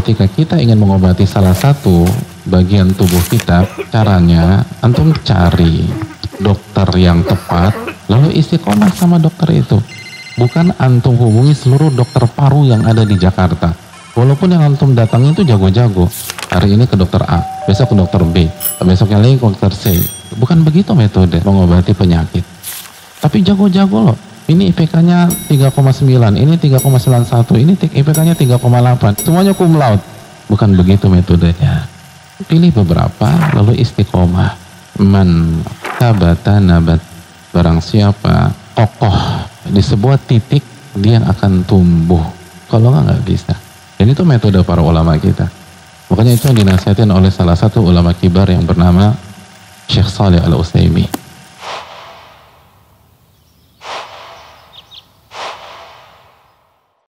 ketika kita ingin mengobati salah satu bagian tubuh kita, caranya antum cari dokter yang tepat, lalu istiqomah sama dokter itu. Bukan antum hubungi seluruh dokter paru yang ada di Jakarta. Walaupun yang antum datangi itu jago-jago. Hari ini ke dokter A, besok ke dokter B, besoknya lagi ke dokter C. Bukan begitu metode mengobati penyakit. Tapi jago-jago loh. Ini IPK-nya 3,9, ini 3,91, ini IPK-nya 3,8. Semuanya cum laude. Bukan begitu metodenya. Pilih beberapa, lalu istiqomah. Man tabata nabat. Barang siapa kokoh di sebuah titik, dia akan tumbuh. Kalau nggak nggak bisa. Dan itu metode para ulama kita. Makanya itu yang dinasihatin oleh salah satu ulama kibar yang bernama Syekh Saleh Al-Utsaimin.